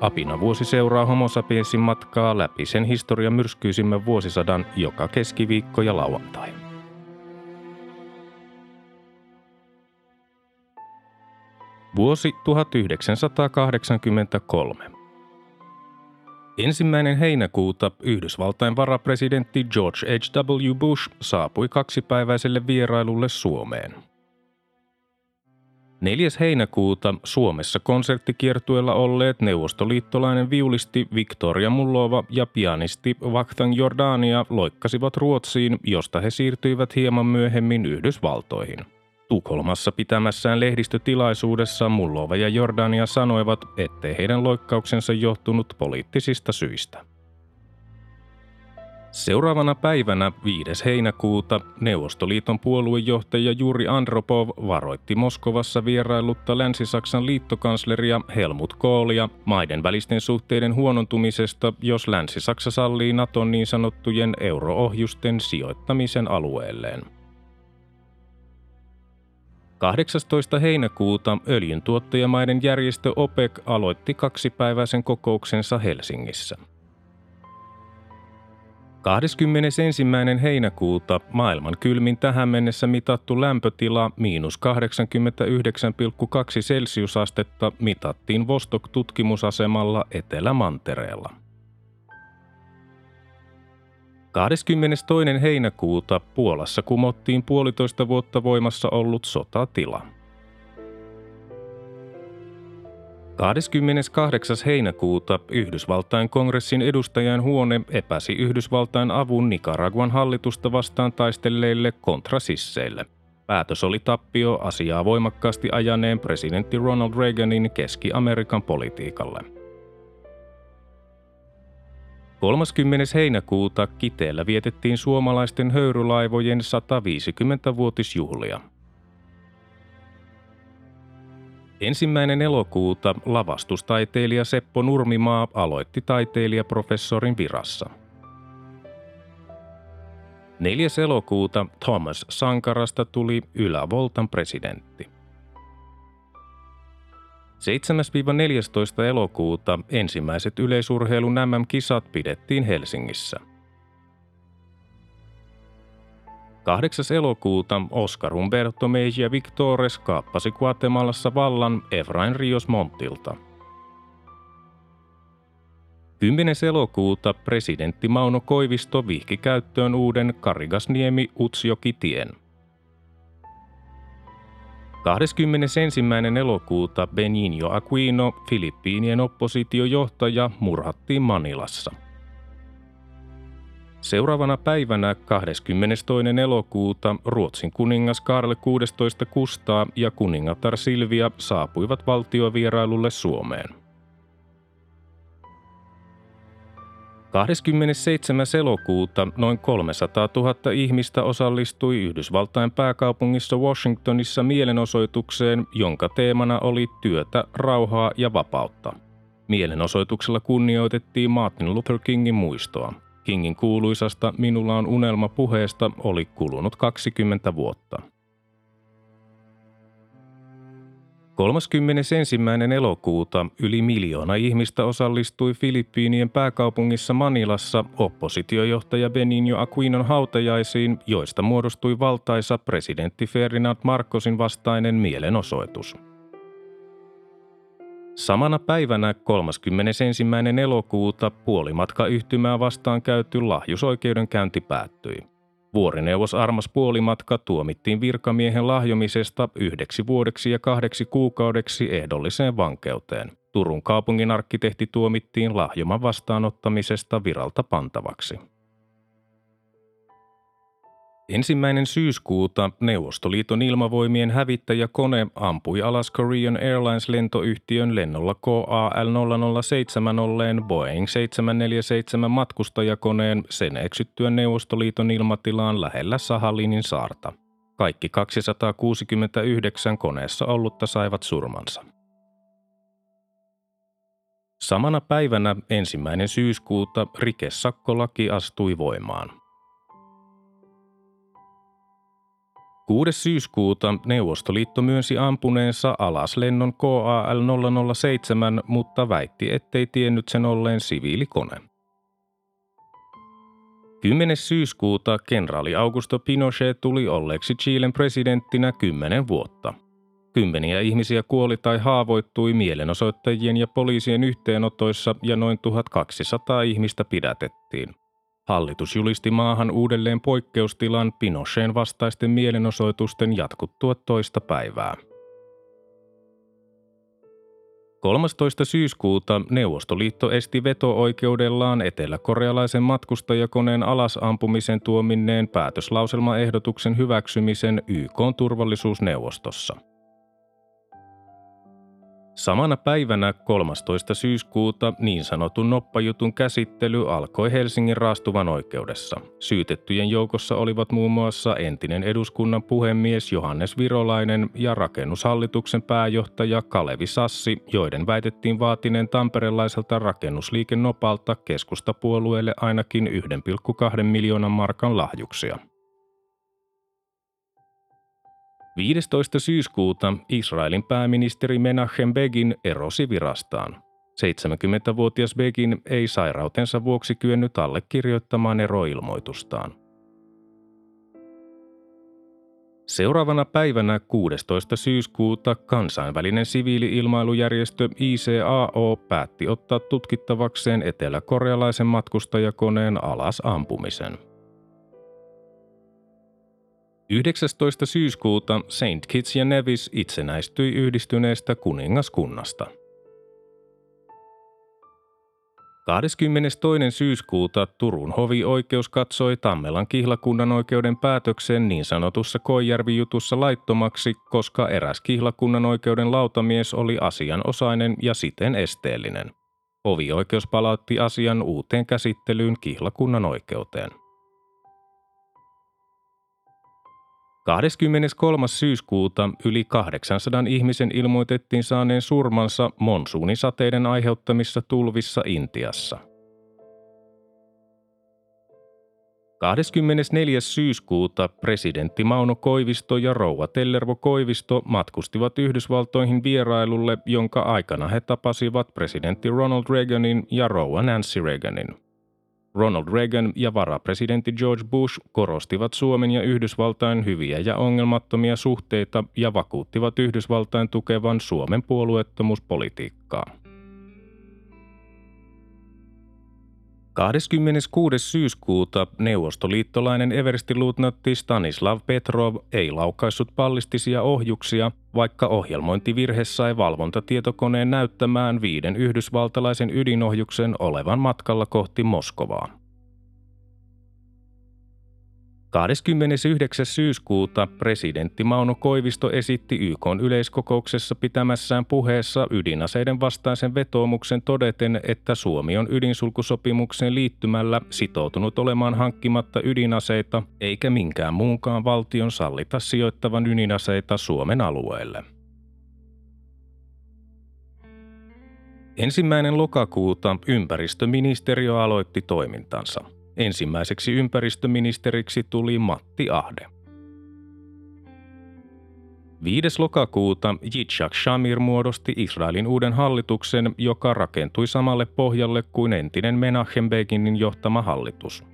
Apina vuosi seuraa Homo sapiensin matkaa läpi sen historian myrskyisimmän vuosisadan joka keskiviikko ja lauantai. Vuosi 1983. Ensimmäinen heinäkuuta Yhdysvaltain varapresidentti George H.W. Bush saapui kaksipäiväiselle vierailulle Suomeen. 4. heinäkuuta Suomessa konserttikiertueella olleet neuvostoliittolainen viulisti Victoria Mullova ja pianisti Vakhtang Jordania loikkasivat Ruotsiin, josta he siirtyivät hieman myöhemmin Yhdysvaltoihin – Tukholmassa pitämässään lehdistötilaisuudessa Mullova ja Jordania sanoivat, ettei heidän loikkauksensa johtunut poliittisista syistä. Seuraavana päivänä 5. heinäkuuta Neuvostoliiton puoluejohtaja Juri Andropov varoitti Moskovassa vierailutta Länsi-Saksan liittokansleria Helmut Kohlia maiden välisten suhteiden huonontumisesta, jos Länsi-Saksa sallii Naton niin sanottujen euroohjusten sijoittamisen alueelleen. 18. heinäkuuta öljyntuottajamaiden järjestö OPEC aloitti kaksipäiväisen kokouksensa Helsingissä. 21. heinäkuuta maailman kylmin tähän mennessä mitattu lämpötila miinus 89,2 celsiusastetta mitattiin Vostok-tutkimusasemalla Etelä-Mantereella. 22. heinäkuuta Puolassa kumottiin puolitoista vuotta voimassa ollut sotatila. 28. heinäkuuta Yhdysvaltain kongressin edustajan huone epäsi Yhdysvaltain avun Nicaraguan hallitusta vastaan taistelleille kontrasisseille. Päätös oli tappio asiaa voimakkaasti ajaneen presidentti Ronald Reaganin Keski-Amerikan politiikalle. 30. heinäkuuta Kiteellä vietettiin suomalaisten höyrylaivojen 150-vuotisjuhlia. Ensimmäinen elokuuta lavastustaiteilija Seppo Nurmimaa aloitti taiteilijaprofessorin virassa. 4. elokuuta Thomas Sankarasta tuli ylävoltan presidentti. 7-14 elokuuta ensimmäiset yleisurheilun MM-kisat pidettiin Helsingissä. 8. elokuuta Oscar Humberto Mejia Victores kaappasi Guatemalassa vallan Efrain Rios Montilta. 10. elokuuta presidentti Mauno Koivisto vihki käyttöön uuden Karigasniemi Utsjoki-tien – 21. elokuuta Benigno Aquino, Filippiinien oppositiojohtaja, murhattiin Manilassa. Seuraavana päivänä 22. elokuuta Ruotsin kuningas Karl 16 Kustaa ja kuningatar Silvia saapuivat valtiovierailulle Suomeen. 27. elokuuta noin 300 000 ihmistä osallistui Yhdysvaltain pääkaupungissa Washingtonissa mielenosoitukseen, jonka teemana oli työtä, rauhaa ja vapautta. Mielenosoituksella kunnioitettiin Martin Luther Kingin muistoa. Kingin kuuluisasta Minulla on unelma puheesta oli kulunut 20 vuotta. 31. elokuuta yli miljoona ihmistä osallistui Filippiinien pääkaupungissa Manilassa oppositiojohtaja Benigno Aquinon hautajaisiin, joista muodostui valtaisa presidentti Ferdinand Marcosin vastainen mielenosoitus. Samana päivänä 31. elokuuta puolimatka yhtymää vastaan käyty lahjusoikeudenkäynti päättyi. Vuorineuvos Armas Puolimatka tuomittiin virkamiehen lahjomisesta yhdeksi vuodeksi ja kahdeksi kuukaudeksi ehdolliseen vankeuteen. Turun kaupungin arkkitehti tuomittiin lahjoman vastaanottamisesta viralta pantavaksi. Ensimmäinen syyskuuta Neuvostoliiton ilmavoimien hävittäjäkone ampui alas Korean Airlines-lentoyhtiön lennolla KAL-007 olleen Boeing 747 matkustajakoneen sen eksyttyä Neuvostoliiton ilmatilaan lähellä Sahalinin saarta. Kaikki 269 koneessa ollutta saivat surmansa. Samana päivänä ensimmäinen syyskuuta rikesakkolaki astui voimaan. 6. syyskuuta Neuvostoliitto myönsi ampuneensa alas lennon KAL-007, mutta väitti, ettei tiennyt sen olleen siviilikone. 10. syyskuuta kenraali Augusto Pinochet tuli olleeksi Chilen presidenttinä 10 vuotta. Kymmeniä ihmisiä kuoli tai haavoittui mielenosoittajien ja poliisien yhteenotoissa ja noin 1200 ihmistä pidätettiin. Hallitus julisti maahan uudelleen poikkeustilan Pinocheen vastaisten mielenosoitusten jatkuttua toista päivää. 13. syyskuuta Neuvostoliitto esti veto-oikeudellaan eteläkorealaisen matkustajakoneen alasampumisen tuominneen päätöslauselmaehdotuksen hyväksymisen YK turvallisuusneuvostossa – Samana päivänä 13. syyskuuta niin sanotun noppajutun käsittely alkoi Helsingin raastuvan oikeudessa. Syytettyjen joukossa olivat muun muassa entinen eduskunnan puhemies Johannes Virolainen ja rakennushallituksen pääjohtaja Kalevi Sassi, joiden väitettiin vaatineen tamperelaiselta rakennusliike Nopalta keskustapuolueelle ainakin 1,2 miljoonan markan lahjuksia. 15. syyskuuta Israelin pääministeri Menachem Begin erosi virastaan. 70-vuotias Begin ei sairautensa vuoksi kyennyt allekirjoittamaan eroilmoitustaan. Seuraavana päivänä 16. syyskuuta kansainvälinen siviili-ilmailujärjestö ICAO päätti ottaa tutkittavakseen eteläkorealaisen matkustajakoneen alas ampumisen – 19. syyskuuta St. Kitts ja Nevis itsenäistyi yhdistyneestä kuningaskunnasta. 22. syyskuuta Turun hovioikeus katsoi Tammelan kihlakunnan oikeuden päätöksen niin sanotussa Koijärvi-jutussa laittomaksi, koska eräs kihlakunnan oikeuden lautamies oli asianosainen ja siten esteellinen. Hovioikeus palautti asian uuteen käsittelyyn kihlakunnan oikeuteen. 23. syyskuuta yli 800 ihmisen ilmoitettiin saaneen surmansa monsuunisateiden aiheuttamissa tulvissa Intiassa. 24. syyskuuta presidentti Mauno Koivisto ja rouva Tellervo Koivisto matkustivat Yhdysvaltoihin vierailulle, jonka aikana he tapasivat presidentti Ronald Reaganin ja rouva Nancy Reaganin. Ronald Reagan ja varapresidentti George Bush korostivat Suomen ja Yhdysvaltain hyviä ja ongelmattomia suhteita ja vakuuttivat Yhdysvaltain tukevan Suomen puolueettomuuspolitiikkaa. 26. syyskuuta neuvostoliittolainen everstiluutnantti Stanislav Petrov ei laukaissut pallistisia ohjuksia, vaikka ohjelmointivirhe sai valvontatietokoneen näyttämään viiden yhdysvaltalaisen ydinohjuksen olevan matkalla kohti Moskovaa. 29. syyskuuta presidentti Mauno Koivisto esitti YK yleiskokouksessa pitämässään puheessa ydinaseiden vastaisen vetoomuksen todeten, että Suomi on ydinsulkusopimukseen liittymällä sitoutunut olemaan hankkimatta ydinaseita, eikä minkään muunkaan valtion sallita sijoittavan ydinaseita Suomen alueelle. Ensimmäinen lokakuuta ympäristöministeriö aloitti toimintansa – Ensimmäiseksi ympäristöministeriksi tuli Matti Ahde. 5. lokakuuta Yitzhak Shamir muodosti Israelin uuden hallituksen, joka rakentui samalle pohjalle kuin entinen Menachem Beginin johtama hallitus.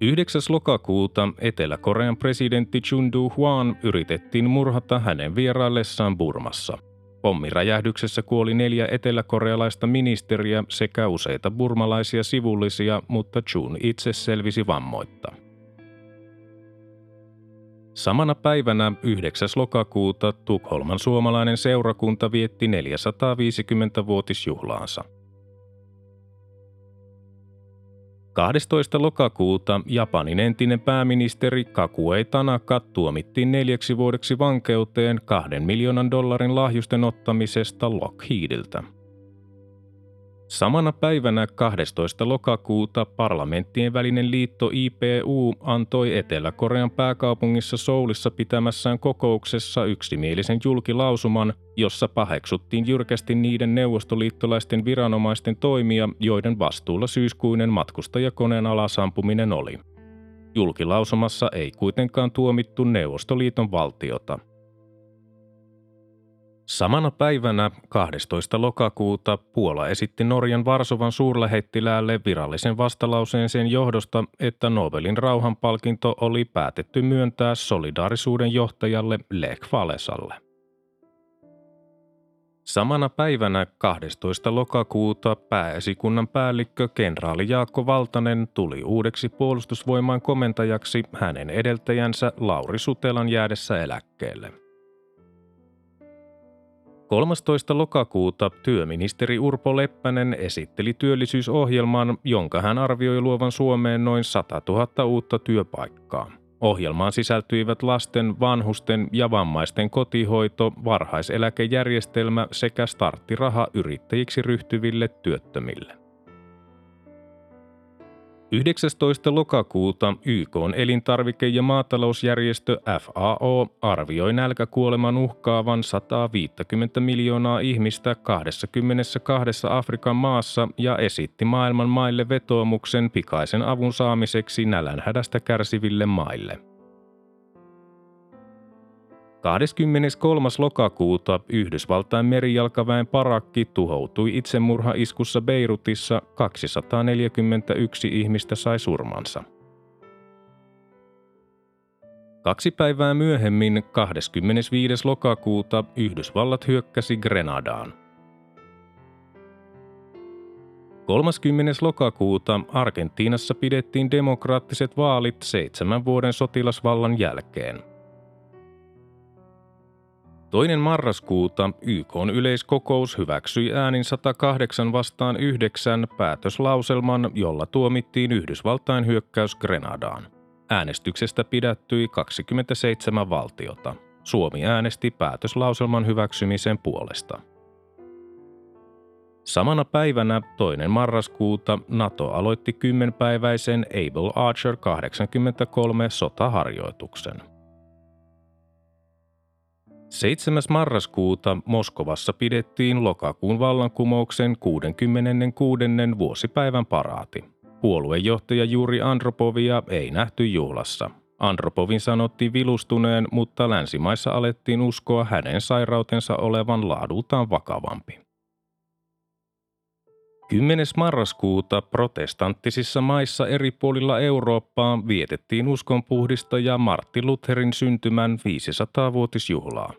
9. lokakuuta Etelä-Korean presidentti Chun Doo-hwan yritettiin murhata hänen vieraillessaan Burmassa. Pommiräjähdyksessä kuoli neljä eteläkorealaista ministeriä sekä useita burmalaisia sivullisia, mutta Chun itse selvisi vammoitta. Samana päivänä 9. lokakuuta Tukholman suomalainen seurakunta vietti 450-vuotisjuhlaansa. 12. lokakuuta Japanin entinen pääministeri Kakuei Tanaka tuomittiin neljäksi vuodeksi vankeuteen kahden miljoonan dollarin lahjusten ottamisesta Lockheediltä. Samana päivänä 12. lokakuuta parlamenttien välinen liitto IPU antoi Etelä-Korean pääkaupungissa Soulissa pitämässään kokouksessa yksimielisen julkilausuman, jossa paheksuttiin jyrkästi niiden neuvostoliittolaisten viranomaisten toimia, joiden vastuulla syyskuinen matkustajakoneen alasampuminen oli. Julkilausumassa ei kuitenkaan tuomittu Neuvostoliiton valtiota – Samana päivänä 12. lokakuuta Puola esitti Norjan Varsovan suurlähettiläälle virallisen vastalauseen sen johdosta, että Nobelin rauhanpalkinto oli päätetty myöntää solidaarisuuden johtajalle Lech Valesalle. Samana päivänä 12. lokakuuta pääesikunnan päällikkö kenraali Jaakko Valtanen tuli uudeksi puolustusvoimaan komentajaksi hänen edeltäjänsä Lauri Sutelan jäädessä eläkkeelle – 13. lokakuuta työministeri Urpo Leppänen esitteli työllisyysohjelman, jonka hän arvioi luovan Suomeen noin 100 000 uutta työpaikkaa. Ohjelmaan sisältyivät lasten, vanhusten ja vammaisten kotihoito, varhaiseläkejärjestelmä sekä starttiraha yrittäjiksi ryhtyville työttömille. 19. lokakuuta YK elintarvike- ja maatalousjärjestö FAO arvioi nälkäkuoleman uhkaavan 150 miljoonaa ihmistä 22 Afrikan maassa ja esitti maailman maille vetoomuksen pikaisen avun saamiseksi nälänhädästä kärsiville maille. 23. lokakuuta Yhdysvaltain merijalkaväen parakki tuhoutui itsemurhaiskussa Beirutissa 241 ihmistä sai surmansa. Kaksi päivää myöhemmin, 25. lokakuuta, Yhdysvallat hyökkäsi Grenadaan. 30. lokakuuta Argentiinassa pidettiin demokraattiset vaalit seitsemän vuoden sotilasvallan jälkeen – Toinen marraskuuta YK yleiskokous hyväksyi äänin 108 vastaan 9 päätöslauselman, jolla tuomittiin Yhdysvaltain hyökkäys Grenadaan. Äänestyksestä pidättyi 27 valtiota. Suomi äänesti päätöslauselman hyväksymisen puolesta. Samana päivänä toinen marraskuuta NATO aloitti kymmenpäiväisen Able Archer 83 sotaharjoituksen – 7. marraskuuta Moskovassa pidettiin lokakuun vallankumouksen 66. vuosipäivän paraati. Puoluejohtaja Juri Andropovia ei nähty juhlassa. Andropovin sanottiin vilustuneen, mutta länsimaissa alettiin uskoa hänen sairautensa olevan laadultaan vakavampi. 10. marraskuuta protestanttisissa maissa eri puolilla Eurooppaa vietettiin uskonpuhdistaja Martti Lutherin syntymän 500-vuotisjuhlaa.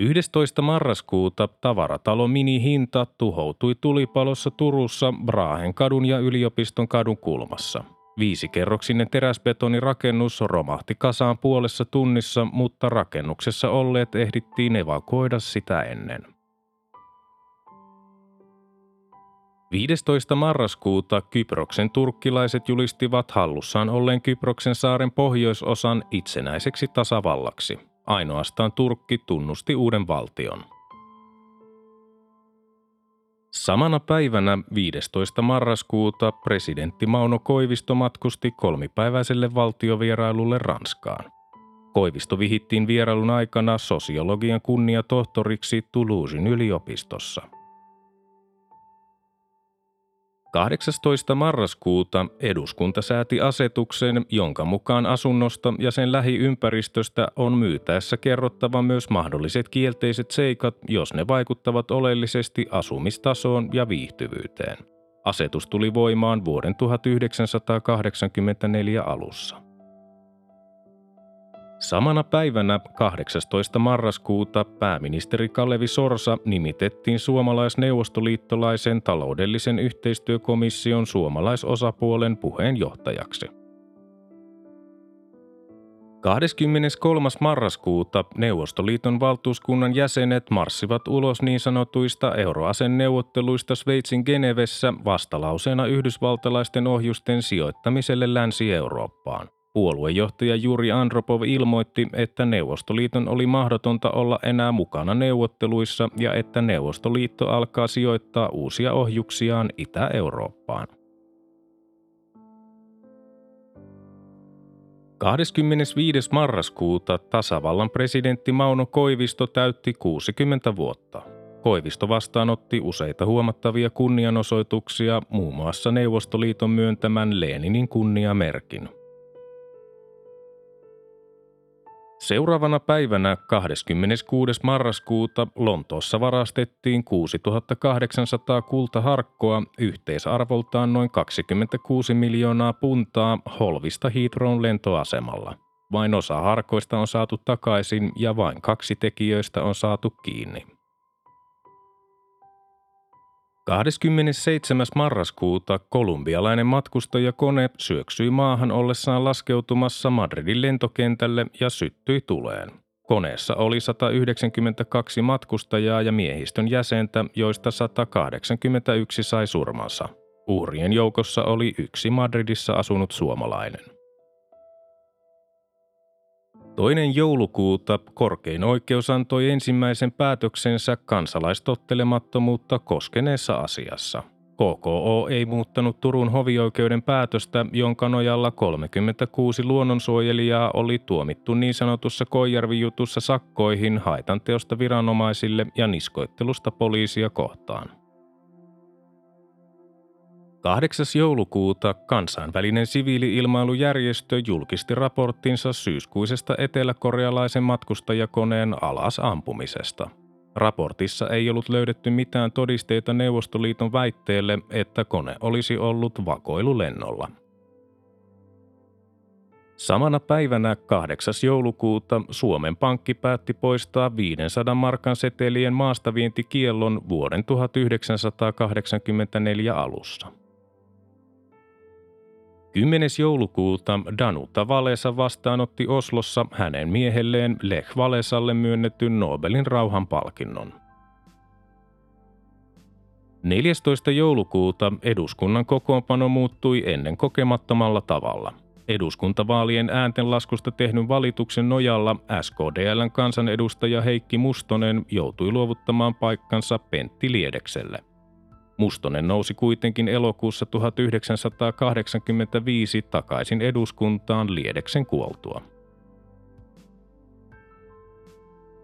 11. marraskuuta tavaratalo Mini-hinta tuhoutui tulipalossa Turussa Brahen kadun ja yliopiston kadun kulmassa. Viisikerroksinen teräsbetonirakennus romahti kasaan puolessa tunnissa, mutta rakennuksessa olleet ehdittiin evakuoida sitä ennen. 15. marraskuuta Kyproksen turkkilaiset julistivat hallussaan olleen Kyproksen saaren pohjoisosan itsenäiseksi tasavallaksi. Ainoastaan Turkki tunnusti uuden valtion. Samana päivänä 15. marraskuuta presidentti Mauno Koivisto matkusti kolmipäiväiselle valtiovierailulle Ranskaan. Koivisto vihittiin vierailun aikana sosiologian kunniatohtoriksi Toulousin yliopistossa – 18. marraskuuta eduskunta sääti asetuksen, jonka mukaan asunnosta ja sen lähiympäristöstä on myytäessä kerrottava myös mahdolliset kielteiset seikat, jos ne vaikuttavat oleellisesti asumistasoon ja viihtyvyyteen. Asetus tuli voimaan vuoden 1984 alussa. Samana päivänä 18. marraskuuta pääministeri Kalevi Sorsa nimitettiin suomalaisneuvostoliittolaisen taloudellisen yhteistyökomission suomalaisosapuolen puheenjohtajaksi. 23. marraskuuta Neuvostoliiton valtuuskunnan jäsenet marssivat ulos niin sanotuista euroasenneuvotteluista Sveitsin Genevessä vastalauseena yhdysvaltalaisten ohjusten sijoittamiselle Länsi-Eurooppaan. Puoluejohtaja Juri Andropov ilmoitti, että Neuvostoliiton oli mahdotonta olla enää mukana neuvotteluissa ja että Neuvostoliitto alkaa sijoittaa uusia ohjuksiaan Itä-Eurooppaan. 25. marraskuuta tasavallan presidentti Mauno Koivisto täytti 60 vuotta. Koivisto vastaanotti useita huomattavia kunnianosoituksia, muun muassa Neuvostoliiton myöntämän Leninin kunniamerkin – Seuraavana päivänä 26. marraskuuta Lontoossa varastettiin 6800 kultaharkkoa yhteisarvoltaan noin 26 miljoonaa puntaa Holvista Heathrown lentoasemalla. Vain osa harkoista on saatu takaisin ja vain kaksi tekijöistä on saatu kiinni. 27. marraskuuta kolumbialainen matkustajakone syöksyi maahan ollessaan laskeutumassa Madridin lentokentälle ja syttyi tuleen. Koneessa oli 192 matkustajaa ja miehistön jäsentä, joista 181 sai surmansa. Uhrien joukossa oli yksi Madridissa asunut suomalainen. Toinen joulukuuta korkein oikeus antoi ensimmäisen päätöksensä kansalaistottelemattomuutta koskeneessa asiassa. KKO ei muuttanut Turun hovioikeuden päätöstä, jonka nojalla 36 luonnonsuojelijaa oli tuomittu niin sanotussa Koijärvi-jutussa sakkoihin haitanteosta viranomaisille ja niskoittelusta poliisia kohtaan. 8. joulukuuta kansainvälinen siviili-ilmailujärjestö julkisti raporttinsa syyskuisesta eteläkorealaisen matkustajakoneen alas ampumisesta. Raportissa ei ollut löydetty mitään todisteita Neuvostoliiton väitteelle, että kone olisi ollut vakoilulennolla. Samana päivänä 8. joulukuuta Suomen Pankki päätti poistaa 500 markan setelien maastavientikiellon vuoden 1984 alussa. 10. joulukuuta Danuta Valesa vastaanotti Oslossa hänen miehelleen Lech Valesalle myönnetyn Nobelin rauhanpalkinnon. 14. joulukuuta eduskunnan kokoonpano muuttui ennen kokemattomalla tavalla. Eduskuntavaalien ääntenlaskusta tehdyn valituksen nojalla SKDLn kansanedustaja Heikki Mustonen joutui luovuttamaan paikkansa Pentti Liedekselle. Mustonen nousi kuitenkin elokuussa 1985 takaisin eduskuntaan Liedeksen kuoltua.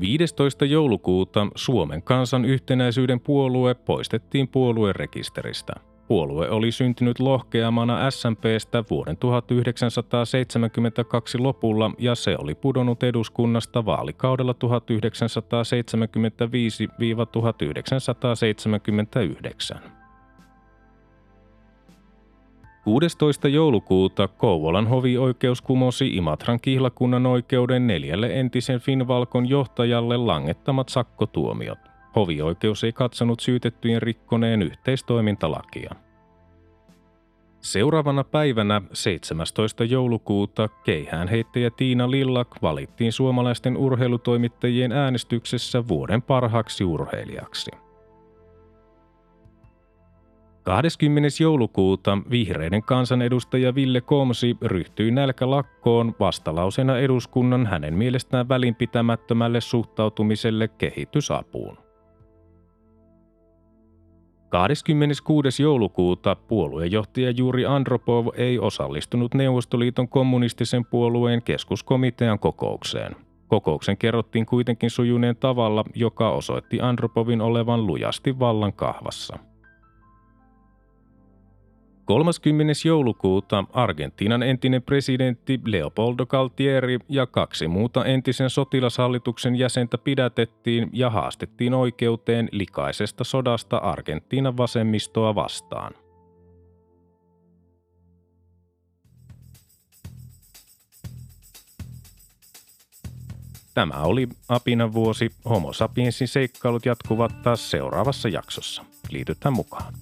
15. joulukuuta Suomen kansan yhtenäisyyden puolue poistettiin puoluerekisteristä. Puolue oli syntynyt lohkeamana SMPstä vuoden 1972 lopulla ja se oli pudonnut eduskunnasta vaalikaudella 1975-1979. 16. joulukuuta Kouvolan hovioikeus kumosi Imatran kihlakunnan oikeuden neljälle entisen Finvalkon johtajalle langettamat sakkotuomiot. Hovioikeus ei katsonut syytettyjen rikkoneen yhteistoimintalakia. Seuraavana päivänä 17. joulukuuta keihäänheittäjä Tiina Lillak valittiin suomalaisten urheilutoimittajien äänestyksessä vuoden parhaaksi urheilijaksi. 20. joulukuuta vihreiden kansanedustaja Ville Komsi ryhtyi nälkälakkoon vastalauseena eduskunnan hänen mielestään välinpitämättömälle suhtautumiselle kehitysapuun. 26. joulukuuta puoluejohtaja Juri Andropov ei osallistunut Neuvostoliiton kommunistisen puolueen keskuskomitean kokoukseen. Kokouksen kerrottiin kuitenkin sujuneen tavalla, joka osoitti Andropovin olevan lujasti vallan kahvassa – 30. joulukuuta Argentiinan entinen presidentti Leopoldo Galtieri ja kaksi muuta entisen sotilashallituksen jäsentä pidätettiin ja haastettiin oikeuteen likaisesta sodasta Argentiinan vasemmistoa vastaan. Tämä oli Apinan vuosi. Homo sapiensin seikkailut jatkuvat taas seuraavassa jaksossa. Liitytään mukaan.